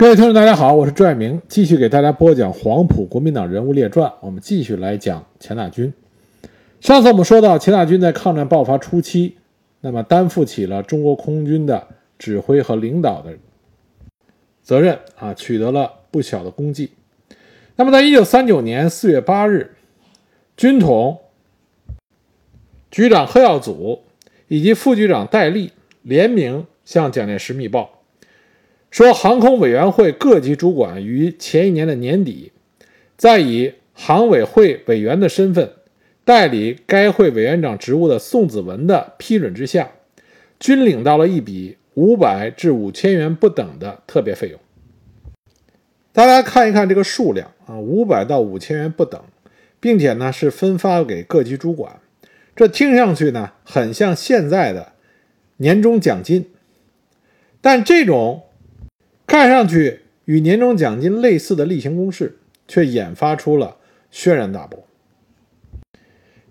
各位听众，大家好，我是朱爱明，继续给大家播讲黄埔国民党人物列传。我们继续来讲钱大钧。上次我们说到，钱大钧在抗战爆发初期，那么担负起了中国空军的指挥和领导的责任啊，取得了不小的功绩。那么，在一九三九年四月八日，军统局长贺耀祖以及副局长戴笠联名向蒋介石密报。说，航空委员会各级主管于前一年的年底，在以航委会委员的身份代理该会委员长职务的宋子文的批准之下，均领到了一笔五百至五千元不等的特别费用。大家看一看这个数量啊，五百到五千元不等，并且呢是分发给各级主管，这听上去呢很像现在的年终奖金，但这种。看上去与年终奖金类似的例行公事，却引发出了轩然大波。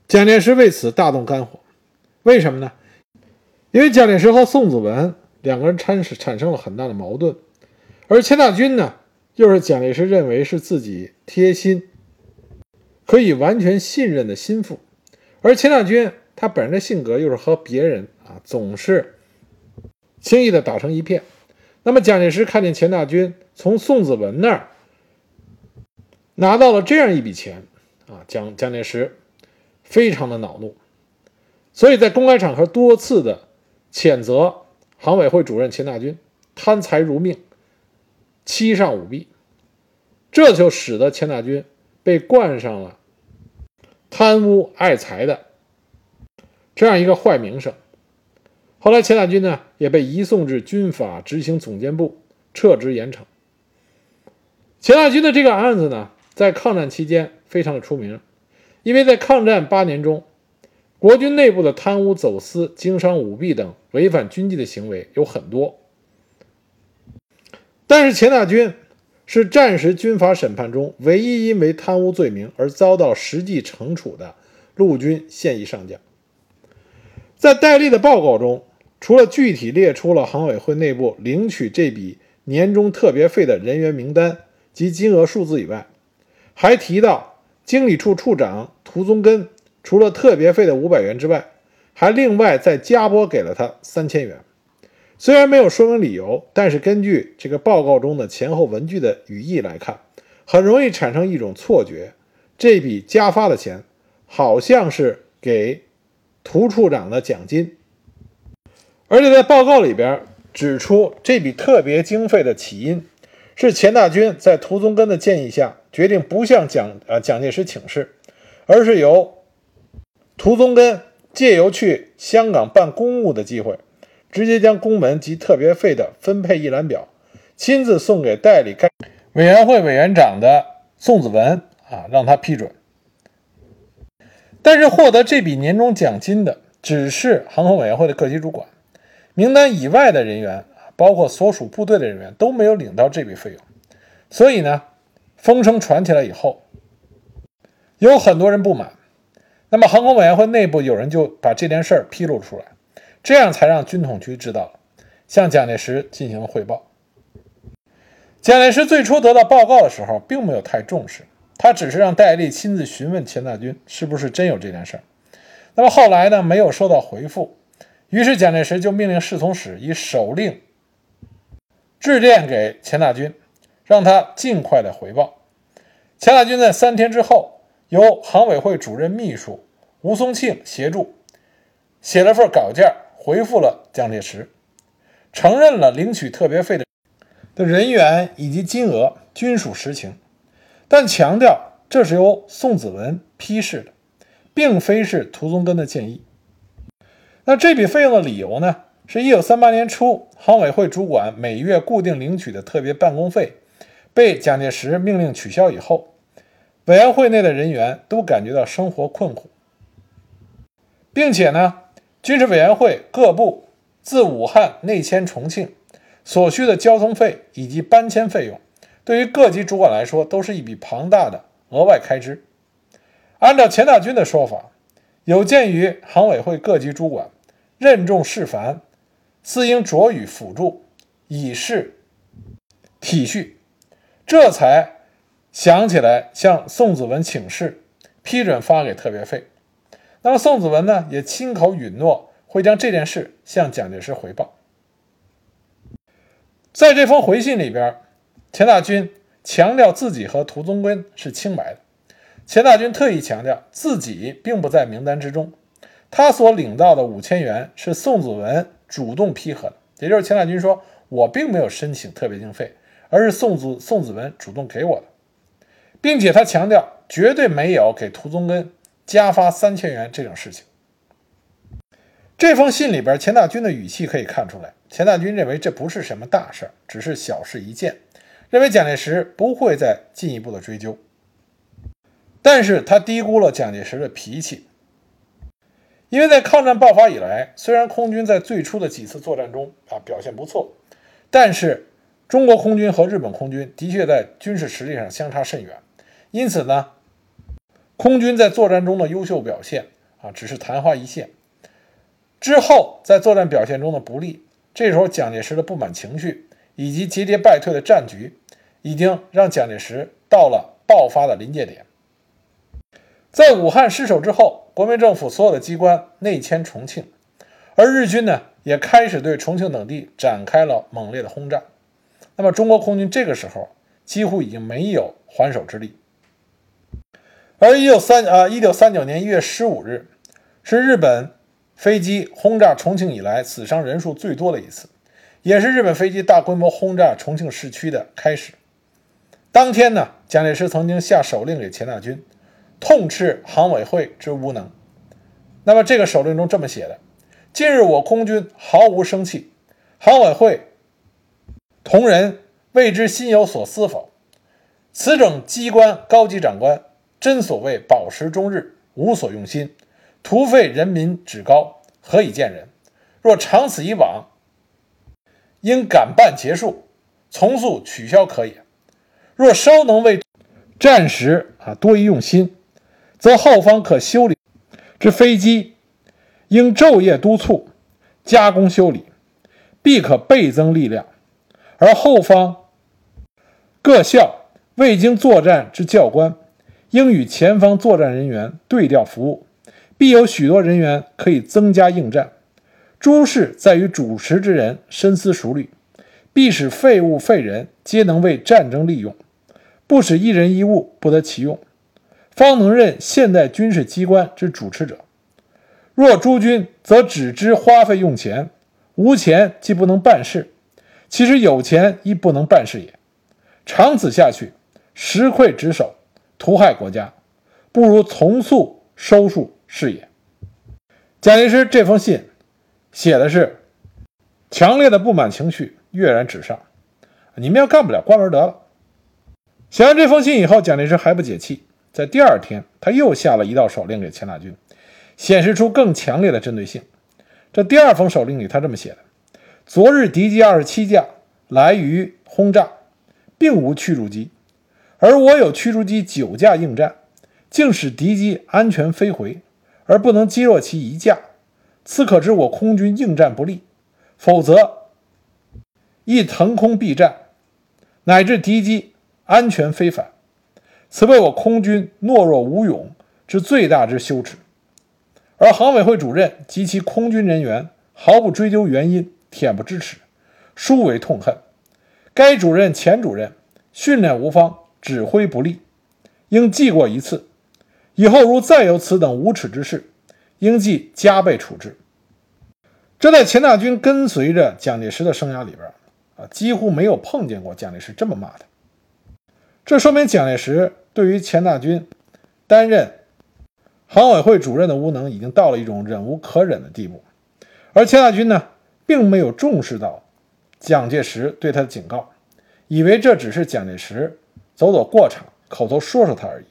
蒋介石为此大动肝火，为什么呢？因为蒋介石和宋子文两个人产生产生了很大的矛盾，而钱大钧呢，又是蒋介石认为是自己贴心、可以完全信任的心腹，而钱大钧他本人的性格又是和别人啊总是轻易的打成一片。那么，蒋介石看见钱大钧从宋子文那儿拿到了这样一笔钱，啊，蒋蒋介石非常的恼怒，所以在公开场合多次的谴责行委会主任钱大钧贪财如命、欺上舞弊，这就使得钱大钧被冠上了贪污爱财的这样一个坏名声。后来，钱大钧呢也被移送至军法执行总监部撤职严惩。钱大钧的这个案子呢，在抗战期间非常的出名，因为在抗战八年中，国军内部的贪污、走私、经商、舞弊等违反军纪的行为有很多。但是，钱大钧是战时军法审判中唯一因为贪污罪名而遭到实际惩处的陆军现役上将。在戴笠的报告中。除了具体列出了行委会内部领取这笔年终特别费的人员名单及金额数字以外，还提到经理处处长涂宗根除了特别费的五百元之外，还另外再加拨给了他三千元。虽然没有说明理由，但是根据这个报告中的前后文句的语义来看，很容易产生一种错觉：这笔加发的钱好像是给涂处长的奖金。而且在报告里边指出，这笔特别经费的起因是钱大钧在涂宗根的建议下，决定不向蒋呃蒋介石请示，而是由涂宗根借由去香港办公务的机会，直接将公文及特别费的分配一览表亲自送给代理该委员会委员长的宋子文啊，让他批准。但是获得这笔年终奖金的只是航空委员会的各级主管。名单以外的人员包括所属部队的人员都没有领到这笔费用，所以呢，风声传起来以后，有很多人不满。那么航空委员会内部有人就把这件事儿披露出来，这样才让军统局知道了，向蒋介石进行了汇报。蒋介石最初得到报告的时候，并没有太重视，他只是让戴笠亲自询问钱大钧是不是真有这件事儿。那么后来呢，没有收到回复。于是，蒋介石就命令侍从室以手令致电给钱大钧，让他尽快的回报。钱大钧在三天之后，由行委会主任秘书吴松庆协助写了份稿件，回复了蒋介石，承认了领取特别费的的人员以及金额均属实情，但强调这是由宋子文批示的，并非是涂宗根的建议。那这笔费用的理由呢？是一九三八年初，航委会主管每月固定领取的特别办公费被蒋介石命令取消以后，委员会内的人员都感觉到生活困苦，并且呢，军事委员会各部自武汉内迁重庆所需的交通费以及搬迁费用，对于各级主管来说都是一笔庞大的额外开支。按照钱大钧的说法，有鉴于航委会各级主管。任重事繁，自应着予辅助，以示体恤，这才想起来向宋子文请示，批准发给特别费。那么宋子文呢，也亲口允诺会将这件事向蒋介石回报。在这封回信里边，钱大钧强调自己和涂宗根是清白的。钱大钧特意强调自己并不在名单之中，他所领到的五千元是宋子文主动批核的，也就是钱大钧说：“我并没有申请特别经费，而是宋子宋子文主动给我的，并且他强调绝对没有给涂宗根。”加发三千元这种事情，这封信里边，钱大钧的语气可以看出来，钱大钧认为这不是什么大事只是小事一件，认为蒋介石不会再进一步的追究。但是他低估了蒋介石的脾气，因为在抗战爆发以来，虽然空军在最初的几次作战中啊表现不错，但是中国空军和日本空军的确在军事实力上相差甚远，因此呢。空军在作战中的优秀表现啊，只是昙花一现。之后在作战表现中的不利，这时候蒋介石的不满情绪以及节节败退的战局，已经让蒋介石到了爆发的临界点。在武汉失守之后，国民政府所有的机关内迁重庆，而日军呢，也开始对重庆等地展开了猛烈的轰炸。那么中国空军这个时候几乎已经没有还手之力。而一九三啊，一九三九年一月十五日，是日本飞机轰炸重庆以来死伤人数最多的一次，也是日本飞机大规模轰炸重庆市区的开始。当天呢，蒋介石曾经下手令给钱大钧，痛斥航委会之无能。那么这个手令中这么写的：近日我空军毫无生气，航委会同仁未知心有所思否？此整机关高级长官。真所谓饱食终日，无所用心，徒费人民脂膏，何以见人？若长此以往，应赶办结束，从速取消可也。若稍能为战时啊多一用心，则后方可修理之飞机，应昼夜督促加工修理，必可倍增力量。而后方各校未经作战之教官。应与前方作战人员对调服务，必有许多人员可以增加应战。诸事在于主持之人深思熟虑，必使废物废人皆能为战争利用，不使一人一物不得其用，方能任现代军事机关之主持者。若诸君则只知花费用钱，无钱既不能办事，其实有钱亦不能办事也。长此下去，实愧职守。图害国家，不如从速收束是也。蒋介石这封信写的是强烈的不满情绪跃然纸上，你们要干不了，关门得了。写完这封信以后，蒋介石还不解气，在第二天他又下了一道手令给钱大钧，显示出更强烈的针对性。这第二封手令里，他这么写的：昨日敌机二十七架来于轰炸，并无驱逐机。而我有驱逐机九架应战，竟使敌机安全飞回，而不能击落其一架，此可知我空军应战不利。否则，亦腾空避战，乃至敌机安全飞返，此为我空军懦弱无勇之最大之羞耻。而航委会主任及其空军人员毫不追究原因，恬不知耻，殊为痛恨。该主任、前主任训练无方。指挥不力，应记过一次。以后如再有此等无耻之事，应记加倍处置。这在钱大钧跟随着蒋介石的生涯里边啊，几乎没有碰见过蒋介石这么骂他。这说明蒋介石对于钱大钧担任行委会主任的无能，已经到了一种忍无可忍的地步。而钱大钧呢，并没有重视到蒋介石对他的警告，以为这只是蒋介石。走走过场，口头说说他而已。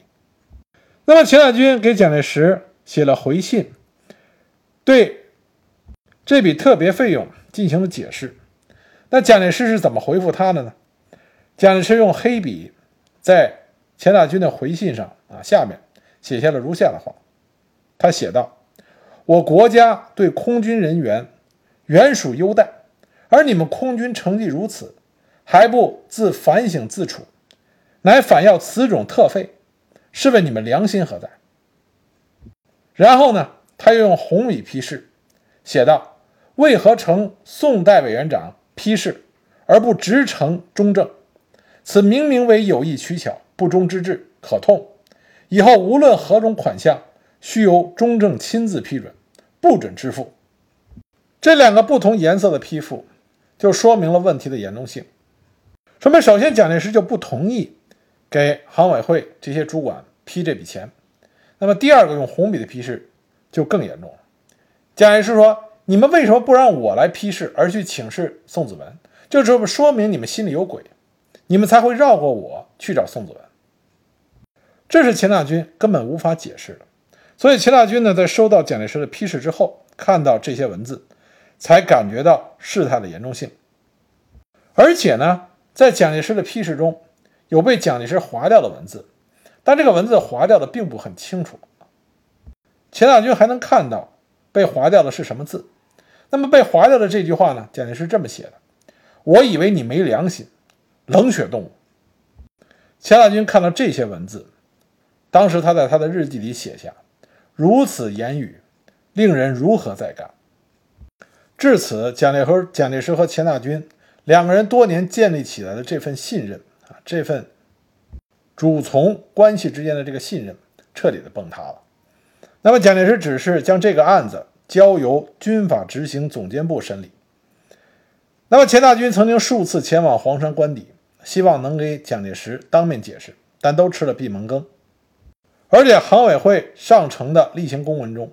那么钱大钧给蒋介石写了回信，对这笔特别费用进行了解释。那蒋介石是怎么回复他的呢？蒋介石用黑笔在钱大钧的回信上啊下面写下了如下的话。他写道：“我国家对空军人员原属优待，而你们空军成绩如此，还不自反省自处，乃反要此种特废，试问你们良心何在？然后呢，他又用红笔批示，写道：“为何承宋代委员长批示，而不直呈中正？此明明为有意取巧，不忠之至，可痛。以后无论何种款项，须由中正亲自批准，不准支付。”这两个不同颜色的批复，就说明了问题的严重性。说明首先蒋介石就不同意给航委会这些主管批这笔钱。那么第二个用红笔的批示就更严重了。蒋介石说：“你们为什么不让我来批示，而去请示宋子文？就这么说明你们心里有鬼，你们才会绕过我去找宋子文。”这是钱大钧根本无法解释的。所以钱大钧呢，在收到蒋介石的批示之后，看到这些文字，才感觉到事态的严重性。而且呢，在蒋介石的批示中有被蒋介石划掉的文字。但这个文字划掉的并不很清楚，钱大钧还能看到被划掉的是什么字。那么被划掉的这句话呢？蒋介石这么写的：“我以为你没良心，冷血动物。”钱大钧看到这些文字，当时他在他的日记里写下：“如此言语，令人如何再干？”至此，蒋介石、蒋介石和钱大钧两个人多年建立起来的这份信任啊，这份。主从关系之间的这个信任彻底的崩塌了。那么蒋介石只是将这个案子交由军法执行总监部审理。那么钱大钧曾经数次前往黄山官邸，希望能给蒋介石当面解释，但都吃了闭门羹。而且航委会上呈的例行公文中，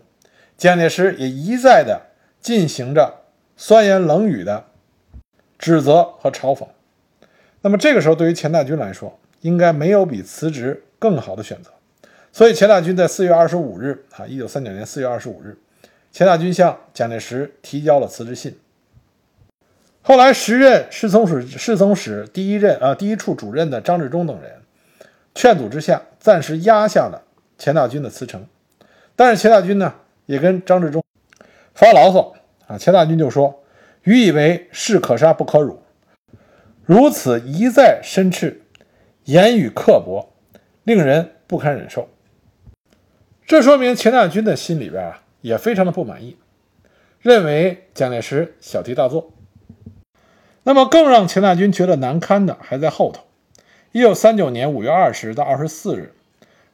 蒋介石也一再的进行着酸言冷语的指责和嘲讽。那么这个时候，对于钱大钧来说，应该没有比辞职更好的选择，所以钱大钧在四月二十五日啊，一九三九年四月二十五日，钱大钧向蒋介石提交了辞职信。后来，时任侍从室侍从室第一任啊第一处主任的张治中等人劝阻之下，暂时压下了钱大钧的辞呈。但是钱大钧呢，也跟张治中发牢骚啊，钱大钧就说：“愚以为士可杀不可辱，如此一再申斥。”言语刻薄，令人不堪忍受。这说明钱大钧的心里边啊也非常的不满意，认为蒋介石小题大做。那么更让钱大钧觉得难堪的还在后头。一九三九年五月二十到二十四日，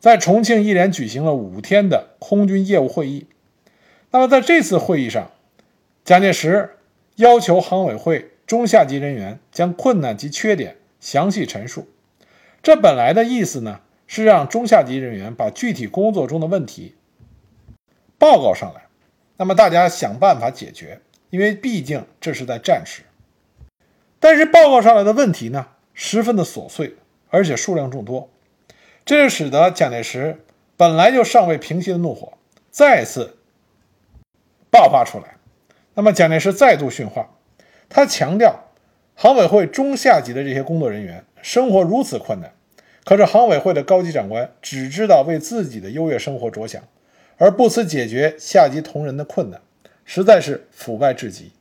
在重庆一连举行了五天的空军业务会议。那么在这次会议上，蒋介石要求航委会中下级人员将困难及缺点详细陈述。这本来的意思呢，是让中下级人员把具体工作中的问题报告上来，那么大家想办法解决。因为毕竟这是在战时。但是报告上来的问题呢，十分的琐碎，而且数量众多，这就使得蒋介石本来就尚未平息的怒火再次爆发出来。那么蒋介石再度训话，他强调，航委会中下级的这些工作人员。生活如此困难，可是航委会的高级长官只知道为自己的优越生活着想，而不思解决下级同仁的困难，实在是腐败至极。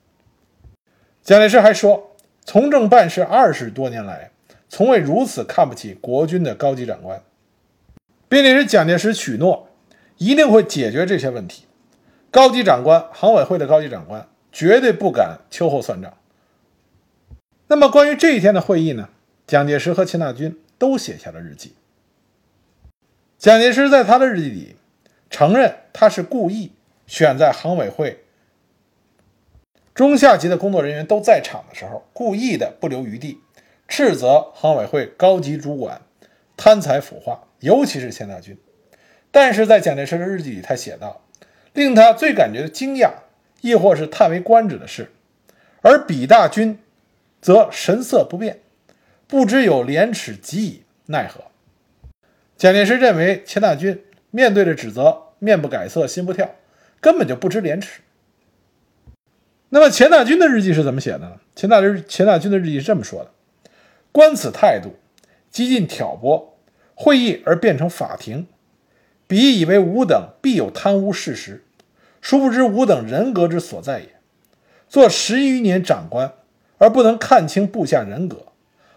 蒋介石还说，从政办事二十多年来，从未如此看不起国军的高级长官，并且是蒋介石许诺一定会解决这些问题。高级长官，航委会的高级长官绝对不敢秋后算账。那么关于这一天的会议呢？蒋介石和钱大钧都写下了日记。蒋介石在他的日记里承认，他是故意选在航委会中下级的工作人员都在场的时候，故意的不留余地，斥责航委会高级主管贪财腐化，尤其是钱大钧。但是在蒋介石的日记里，他写道：“令他最感觉惊讶，亦或是叹为观止的是，而比大钧则神色不变。”不知有廉耻，及以奈何？蒋介石认为钱大钧面对着指责，面不改色，心不跳，根本就不知廉耻。那么钱大钧的日记是怎么写的呢？钱大钧钱大钧的日记是这么说的：观此态度，激进挑拨会议而变成法庭，彼以为吾等必有贪污事实，殊不知吾等人格之所在也。做十余年长官而不能看清部下人格。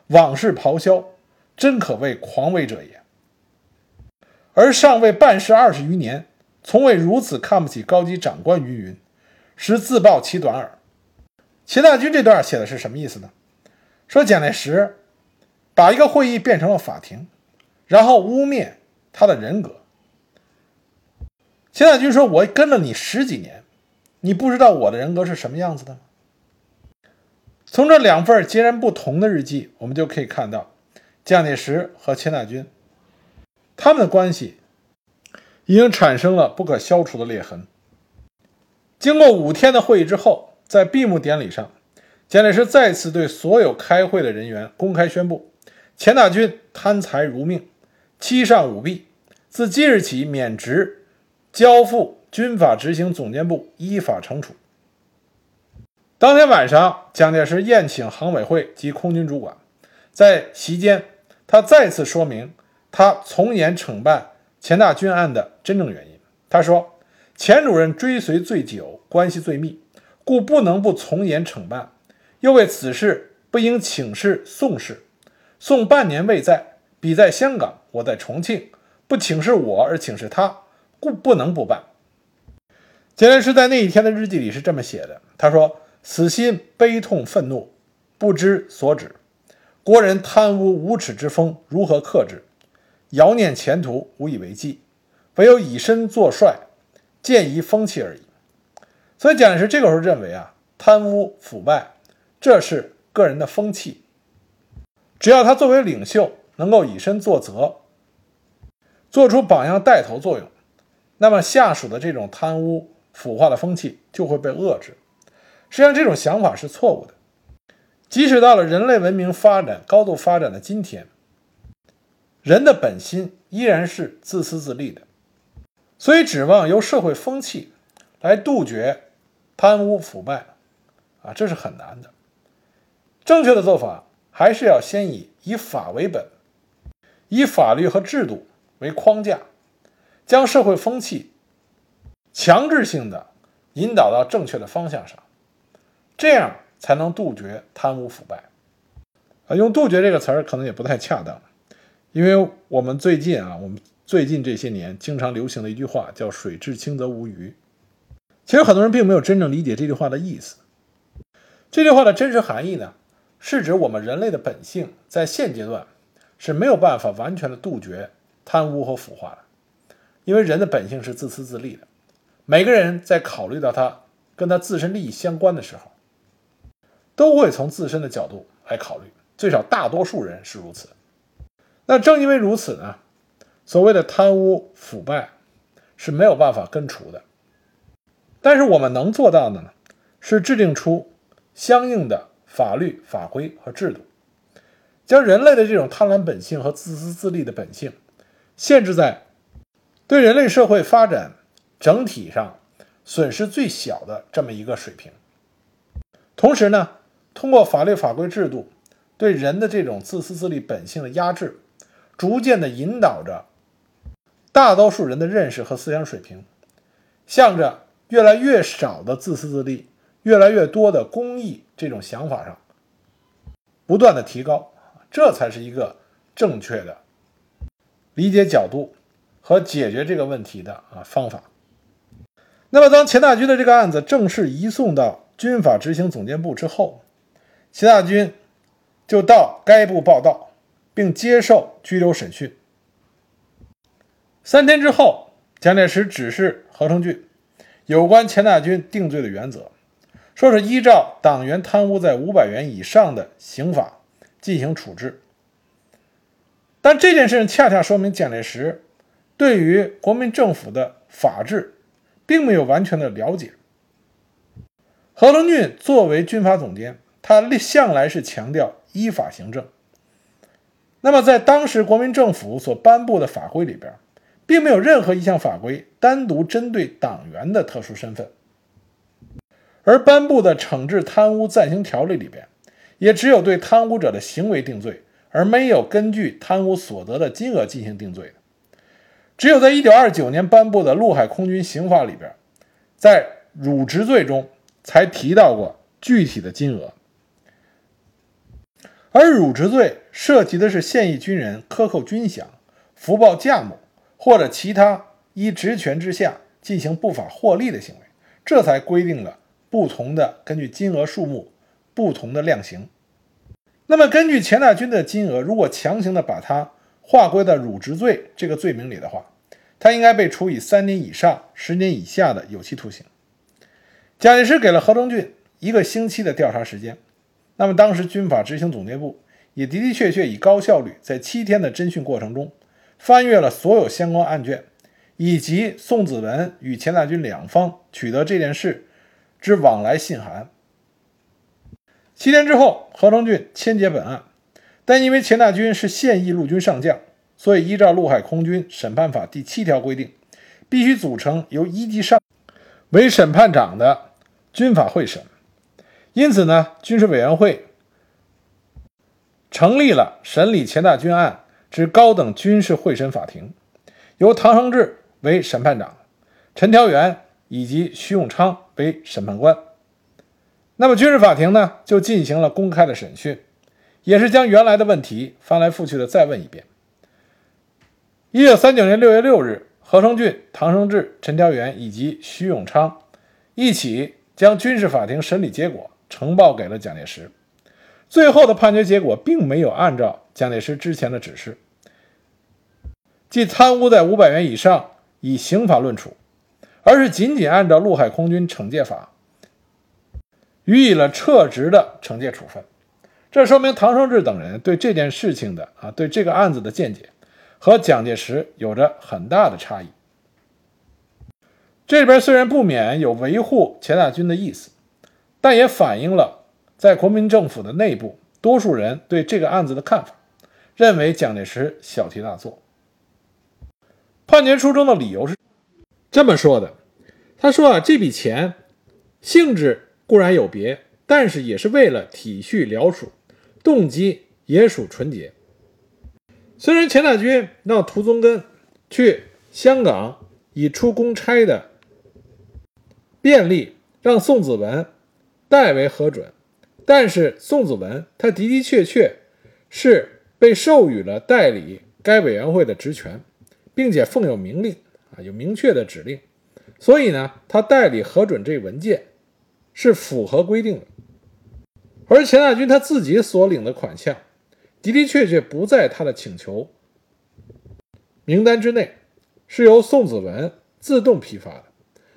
往事咆哮，真可谓狂为者也。而上位办事二十余年，从未如此看不起高级长官，云云，实自暴其短耳。钱大钧这段写的是什么意思呢？说蒋介石把一个会议变成了法庭，然后污蔑他的人格。钱大钧说：“我跟了你十几年，你不知道我的人格是什么样子的吗？”从这两份截然不同的日记，我们就可以看到，蒋介石和钱大钧他们的关系已经产生了不可消除的裂痕。经过五天的会议之后，在闭幕典礼上，蒋介石再次对所有开会的人员公开宣布：钱大钧贪财如命，欺上舞弊，自即日起免职。交付军法执行总监部依法惩处。当天晚上，蒋介石宴请航委会及空军主管，在席间，他再次说明他从严惩办钱大钧案的真正原因。他说：“钱主任追随最久，关系最密，故不能不从严惩办。又为此事不应请示宋氏，宋半年未在，彼在香港，我在重庆，不请示我而请示他。”故不能不办。蒋介石在那一天的日记里是这么写的：“他说，此心悲痛愤怒，不知所止。国人贪污无耻之风如何克制？遥念前途，无以为继。唯有以身作帅，见疑风气而已。”所以蒋介石这个时候认为啊，贪污腐败这是个人的风气，只要他作为领袖能够以身作则，做出榜样带头作用。那么下属的这种贪污腐化的风气就会被遏制。实际上，这种想法是错误的。即使到了人类文明发展高度发展的今天，人的本心依然是自私自利的。所以，指望由社会风气来杜绝贪污腐败，啊，这是很难的。正确的做法还是要先以以法为本，以法律和制度为框架。将社会风气强制性的引导到正确的方向上，这样才能杜绝贪污腐败。啊，用“杜绝”这个词儿可能也不太恰当，因为我们最近啊，我们最近这些年经常流行的一句话叫“水至清则无鱼”。其实很多人并没有真正理解这句话的意思。这句话的真实含义呢，是指我们人类的本性在现阶段是没有办法完全的杜绝贪污和腐化的。因为人的本性是自私自利的，每个人在考虑到他跟他自身利益相关的时候，都会从自身的角度来考虑，最少大多数人是如此。那正因为如此呢，所谓的贪污腐败是没有办法根除的。但是我们能做到的呢，是制定出相应的法律法规和制度，将人类的这种贪婪本性和自私自利的本性限制在。对人类社会发展整体上损失最小的这么一个水平，同时呢，通过法律法规制度对人的这种自私自利本性的压制，逐渐的引导着大多数人的认识和思想水平，向着越来越少的自私自利、越来越多的公益这种想法上不断的提高，这才是一个正确的理解角度。和解决这个问题的啊方法。那么，当钱大钧的这个案子正式移送到军法执行总监部之后，钱大钧就到该部报道，并接受拘留审讯。三天之后，蒋介石指示何成俊有关钱大钧定罪的原则，说是依照党员贪污在五百元以上的刑法进行处置。但这件事情恰恰说明蒋介石。对于国民政府的法治，并没有完全的了解。何成俊作为军法总监，他向来是强调依法行政。那么，在当时国民政府所颁布的法规里边，并没有任何一项法规单独针对党员的特殊身份，而颁布的惩治贪污暂行条例里边，也只有对贪污者的行为定罪，而没有根据贪污所得的金额进行定罪。只有在一九二九年颁布的陆海空军刑法里边，在辱职罪中才提到过具体的金额，而辱职罪涉及的是现役军人克扣军饷、福报价目或者其他依职权之下进行不法获利的行为，这才规定了不同的根据金额数目不同的量刑。那么，根据钱大军的金额，如果强行的把它划归到辱职罪这个罪名里的话，他应该被处以三年以上十年以下的有期徒刑。蒋介石给了何成俊一个星期的调查时间，那么当时军法执行总队部也的的确确以高效率，在七天的侦讯过程中，翻阅了所有相关案卷，以及宋子文与钱大军两方取得这件事之往来信函。七天之后，何成俊签结本案，但因为钱大军是现役陆军上将，所以依照《陆海空军审判法》第七条规定，必须组成由一级上为审判长的军法会审。因此呢，军事委员会成立了审理钱大军案之高等军事会审法庭，由唐生智为审判长，陈调元以及徐永昌为审判官。那么军事法庭呢，就进行了公开的审讯，也是将原来的问题翻来覆去的再问一遍。一九三九年六月六日，何成俊、唐生智、陈调元以及徐永昌一起将军事法庭审理结果呈报给了蒋介石。最后的判决结果并没有按照蒋介石之前的指示，即贪污在五百元以上以刑法论处，而是仅仅按照《陆海空军惩戒法》。予以了撤职的惩戒处分，这说明唐生智等人对这件事情的啊，对这个案子的见解和蒋介石有着很大的差异。这边虽然不免有维护钱大钧的意思，但也反映了在国民政府的内部多数人对这个案子的看法，认为蒋介石小题大做。判决书中的理由是这么说的：他说啊，这笔钱性质。固然有别，但是也是为了体恤辽属，动机也属纯洁。虽然钱大军让涂宗根去香港以出公差的便利让宋子文代为核准，但是宋子文他的的确确是被授予了代理该委员会的职权，并且奉有明令啊，有明确的指令，所以呢，他代理核准这文件。是符合规定的，而钱大军他自己所领的款项的的确确不在他的请求名单之内，是由宋子文自动批发的，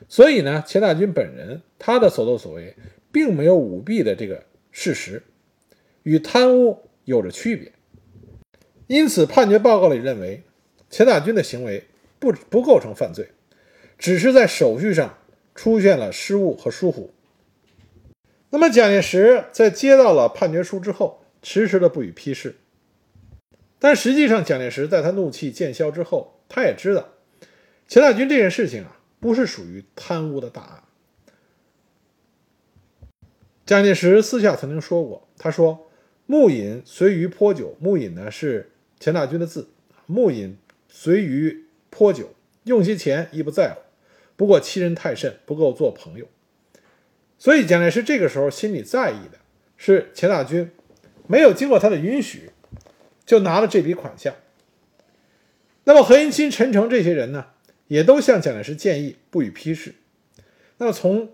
所以呢，钱大军本人他的所作所为并没有舞弊的这个事实，与贪污有着区别，因此判决报告里认为钱大军的行为不不构成犯罪，只是在手续上出现了失误和疏忽。那么，蒋介石在接到了判决书之后，迟迟的不予批示。但实际上，蒋介石在他怒气渐消之后，他也知道钱大军这件事情啊，不是属于贪污的大案。蒋介石私下曾经说过，他说：“木饮随鱼泼酒。”木饮呢是钱大军的字，木饮随鱼泼酒，用些钱亦不在乎，不过欺人太甚，不够做朋友。所以，蒋介石这个时候心里在意的是钱大军没有经过他的允许就拿了这笔款项。那么，何应钦、陈诚这些人呢，也都向蒋介石建议不予批示。那么，从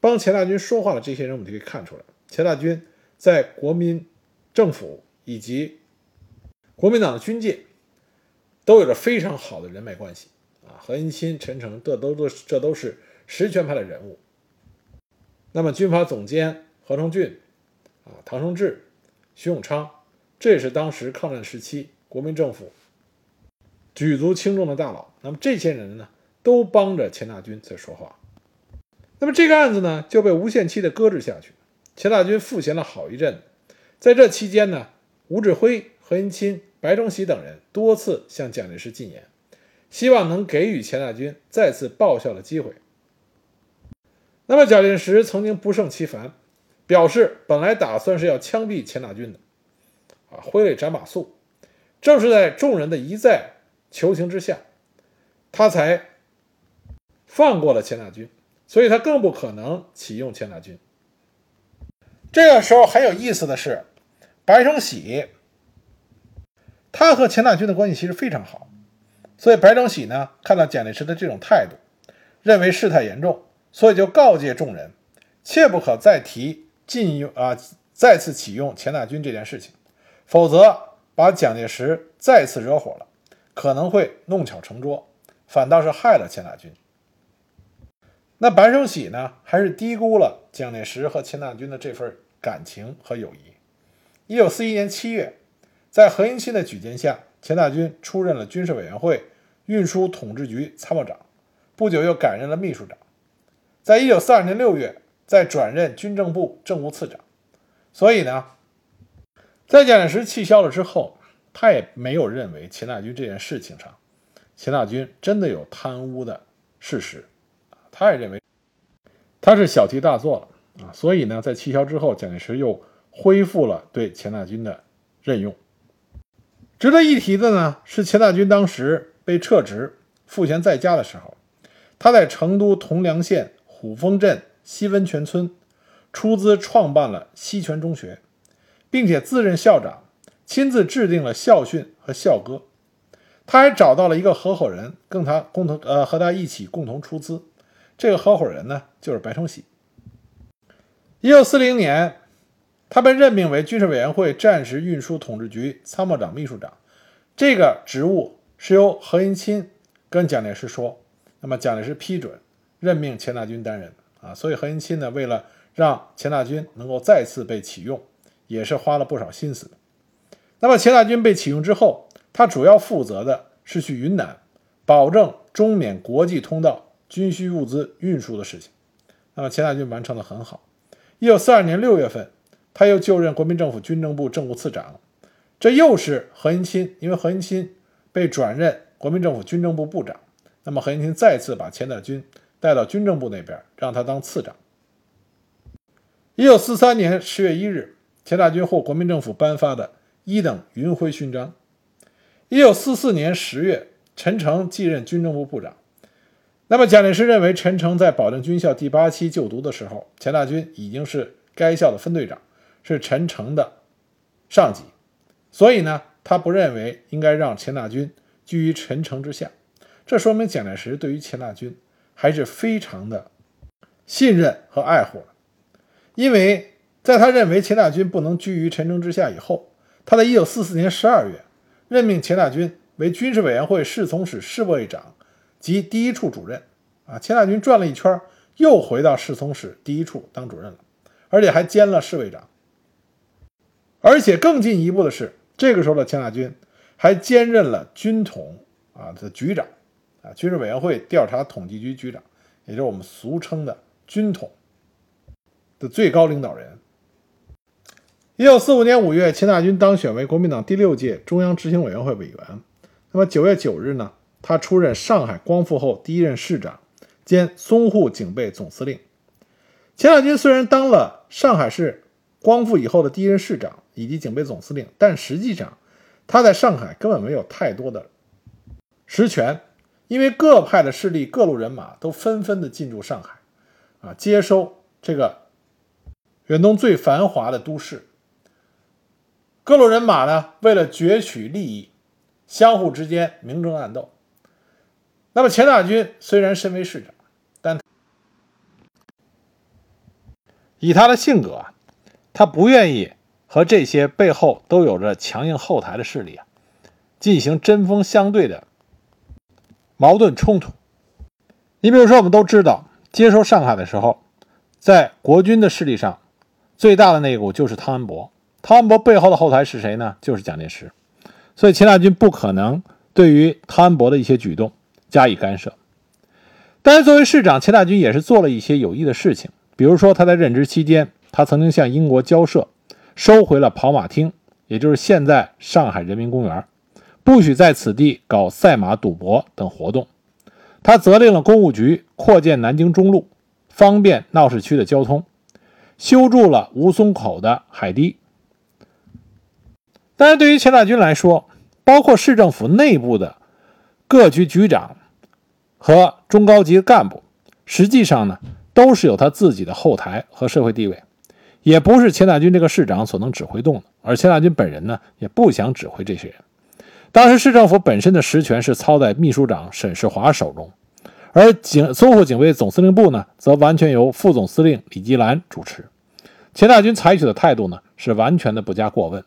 帮钱大军说话的这些人，我们就可以看出来，钱大军在国民政府以及国民党的军界都有着非常好的人脉关系啊。何应钦、陈诚，这都都这都是实权派的人物。那么，军阀总监何成俊，啊，唐生智、徐永昌，这也是当时抗战时期国民政府举足轻重的大佬。那么，这些人呢，都帮着钱大钧在说话。那么，这个案子呢，就被无限期的搁置下去。钱大钧赋闲了好一阵。在这期间呢，吴志辉、何应钦、白崇禧等人多次向蒋介石进言，希望能给予钱大钧再次报效的机会。那么，蒋介石曾经不胜其烦，表示本来打算是要枪毙钱大钧的，啊，挥泪斩马谡。正是在众人的一再求情之下，他才放过了钱大钧，所以他更不可能启用钱大钧。这个时候很有意思的是，白崇禧他和钱大钧的关系其实非常好，所以白崇禧呢看到蒋介石的这种态度，认为事态严重，所以就告诫众人，切不可再提禁用啊再次启用钱大钧这件事情，否则把蒋介石再次惹火了，可能会弄巧成拙，反倒是害了钱大钧。那白崇禧呢，还是低估了蒋介石和钱大钧的这份感情和友谊。一九四一年七月，在何应钦的举荐下，钱大钧出任了军事委员会运输统制局参谋长，不久又改任了秘书长。在一九四二年六月，再转任军政部政务次长。所以呢，在蒋介石气消了之后，他也没有认为钱大钧这件事情上，钱大钧真的有贪污的事实。他也认为他是小题大做了啊，所以呢，在气消之后，蒋介石又恢复了对钱大钧的任用。值得一提的呢，是钱大钧当时被撤职赋闲在家的时候，他在成都铜梁县虎峰镇西温泉村出资创办了西泉中学，并且自任校长，亲自制定了校训和校歌。他还找到了一个合伙人，跟他共同呃和他一起共同出资。这个合伙人呢，就是白崇禧。一九四零年，他被任命为军事委员会战时运输统治局参谋长、秘书长。这个职务是由何应钦跟蒋介石说，那么蒋介石批准任命钱大钧担任啊。所以何应钦呢，为了让钱大钧能够再次被启用，也是花了不少心思。那么钱大钧被启用之后，他主要负责的是去云南，保证中缅国际通道。军需物资运输的事情，那么钱大钧完成的很好。一九四二年六月份，他又就任国民政府军政部政务次长，这又是何应钦，因为何应钦被转任国民政府军政部部长，那么何应钦再次把钱大钧带到军政部那边，让他当次长。一九四三年十月一日，钱大钧获国民政府颁发的一等云辉勋章。一九四四年十月，陈诚继任军政部部长。那么，蒋介石认为陈诚在保定军校第八期就读的时候，钱大钧已经是该校的分队长，是陈诚的上级，所以呢，他不认为应该让钱大钧居于陈诚之下。这说明蒋介石对于钱大钧还是非常的信任和爱护的，因为在他认为钱大钧不能居于陈诚之下以后，他在一九四四年十二月任命钱大钧为军事委员会侍从室侍卫长。及第一处主任，啊，钱大钧转了一圈，又回到侍从室第一处当主任了，而且还兼了侍卫长。而且更进一步的是，这个时候的钱大钧还兼任了军统啊的局长，啊，军事委员会调查统计局局长，也就是我们俗称的军统的最高领导人。一九四五年五月，钱大钧当选为国民党第六届中央执行委员会委员。那么九月九日呢？他出任上海光复后第一任市长兼淞沪警备总司令。钱大钧虽然当了上海市光复以后的第一任市长以及警备总司令，但实际上他在上海根本没有太多的实权，因为各派的势力、各路人马都纷纷的进驻上海，啊，接收这个远东最繁华的都市。各路人马呢，为了攫取利益，相互之间明争暗斗。那么钱大钧虽然身为市长，但以他的性格啊，他不愿意和这些背后都有着强硬后台的势力啊进行针锋相对的矛盾冲突。你比如说，我们都知道，接收上海的时候，在国军的势力上最大的那一股就是汤恩伯。汤恩伯背后的后台是谁呢？就是蒋介石。所以钱大钧不可能对于汤恩伯的一些举动。加以干涉，但是作为市长，钱大钧也是做了一些有益的事情。比如说，他在任职期间，他曾经向英国交涉，收回了跑马厅，也就是现在上海人民公园，不许在此地搞赛马、赌博等活动。他责令了公务局扩建南京中路，方便闹市区的交通，修筑了吴淞口的海堤。但是对于钱大钧来说，包括市政府内部的各局局长。和中高级干部，实际上呢，都是有他自己的后台和社会地位，也不是钱大钧这个市长所能指挥动的。而钱大钧本人呢，也不想指挥这些人。当时市政府本身的实权是操在秘书长沈世华手中，而警淞沪警卫总司令部呢，则完全由副总司令李吉兰主持。钱大钧采取的态度呢，是完全的不加过问。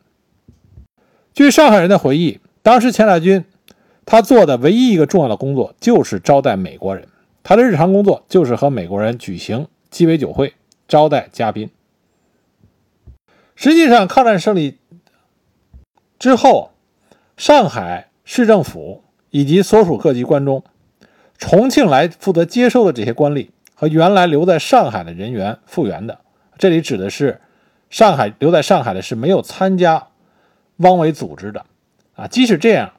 据上海人的回忆，当时钱大钧他做的唯一一个重要的工作就是招待美国人，他的日常工作就是和美国人举行鸡尾酒会，招待嘉宾。实际上，抗战胜利之后，上海市政府以及所属各级关中，重庆来负责接收的这些官吏和原来留在上海的人员复员的，这里指的是上海留在上海的是没有参加汪伪组织的啊。即使这样，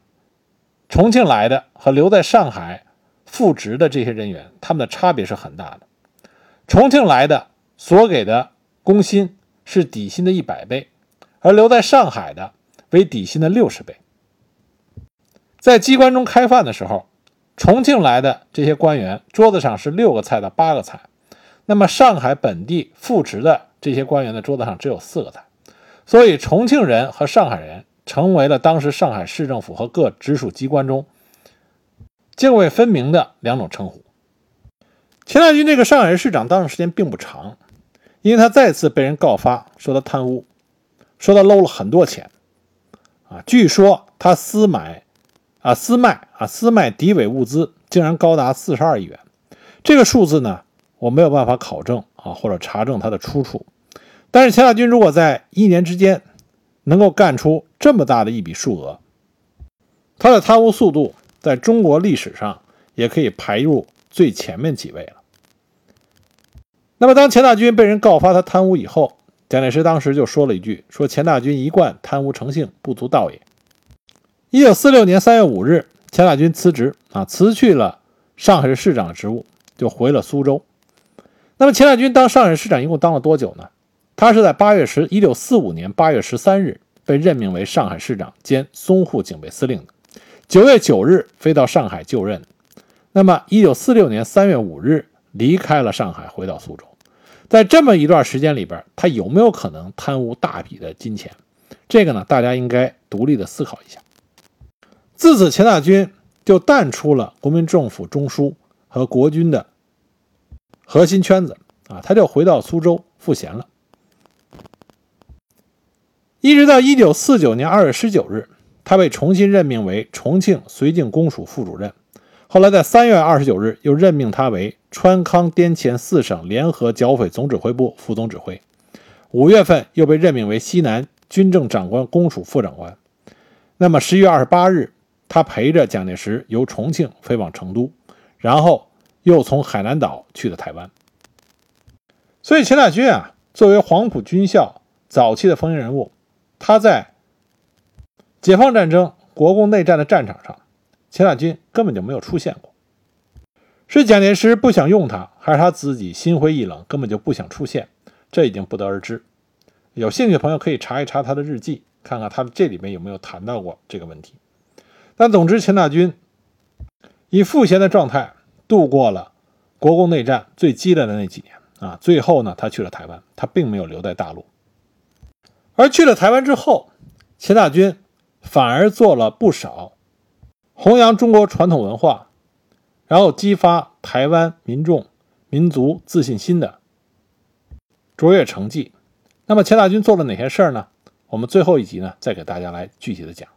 重庆来的和留在上海复职的这些人员，他们的差别是很大的。重庆来的所给的工薪。是底薪的一百倍，而留在上海的为底薪的六十倍。在机关中开饭的时候，重庆来的这些官员桌子上是六个菜到八个菜，那么上海本地复职的这些官员的桌子上只有四个菜，所以重庆人和上海人成为了当时上海市政府和各直属机关中泾渭分明的两种称呼。钱大钧这个上海市市长当上时间并不长。因为他再次被人告发，说他贪污，说他搂了很多钱，啊，据说他私买，啊，私卖，啊，私卖敌伪物资，竟然高达四十二亿元。这个数字呢，我没有办法考证啊，或者查证它的出处。但是钱大钧如果在一年之间能够干出这么大的一笔数额，他的贪污速度在中国历史上也可以排入最前面几位了。那么，当钱大钧被人告发他贪污以后，蒋介石当时就说了一句：“说钱大钧一贯贪污成性，不足道也。”一九四六年三月五日，钱大钧辞职啊，辞去了上海市市长的职务，就回了苏州。那么，钱大钧当上海市长一共当了多久呢？他是在八月十一九四五年八月十三日被任命为上海市长兼淞沪警备司令的，九月九日飞到上海就任。那么，一九四六年三月五日离开了上海，回到苏州。在这么一段时间里边，他有没有可能贪污大笔的金钱？这个呢，大家应该独立的思考一下。自此，钱大钧就淡出了国民政府中枢和国军的核心圈子啊，他就回到苏州赋闲了。一直到一九四九年二月十九日，他被重新任命为重庆绥靖公署副主任。后来在三月二十九日，又任命他为川康滇黔四省联合剿匪总指挥部副总指挥。五月份又被任命为西南军政长官公署副长官。那么十一月二十八日，他陪着蒋介石由重庆飞往成都，然后又从海南岛去了台湾。所以钱大钧啊，作为黄埔军校早期的风云人物，他在解放战争、国共内战的战场上。钱大钧根本就没有出现过，是蒋介石不想用他，还是他自己心灰意冷，根本就不想出现？这已经不得而知。有兴趣的朋友可以查一查他的日记，看看他这里面有没有谈到过这个问题。但总之，钱大钧以赋闲的状态度过了国共内战最激烈的那几年啊。最后呢，他去了台湾，他并没有留在大陆。而去了台湾之后，钱大钧反而做了不少。弘扬中国传统文化，然后激发台湾民众民族自信心的卓越成绩。那么钱大钧做了哪些事儿呢？我们最后一集呢，再给大家来具体的讲。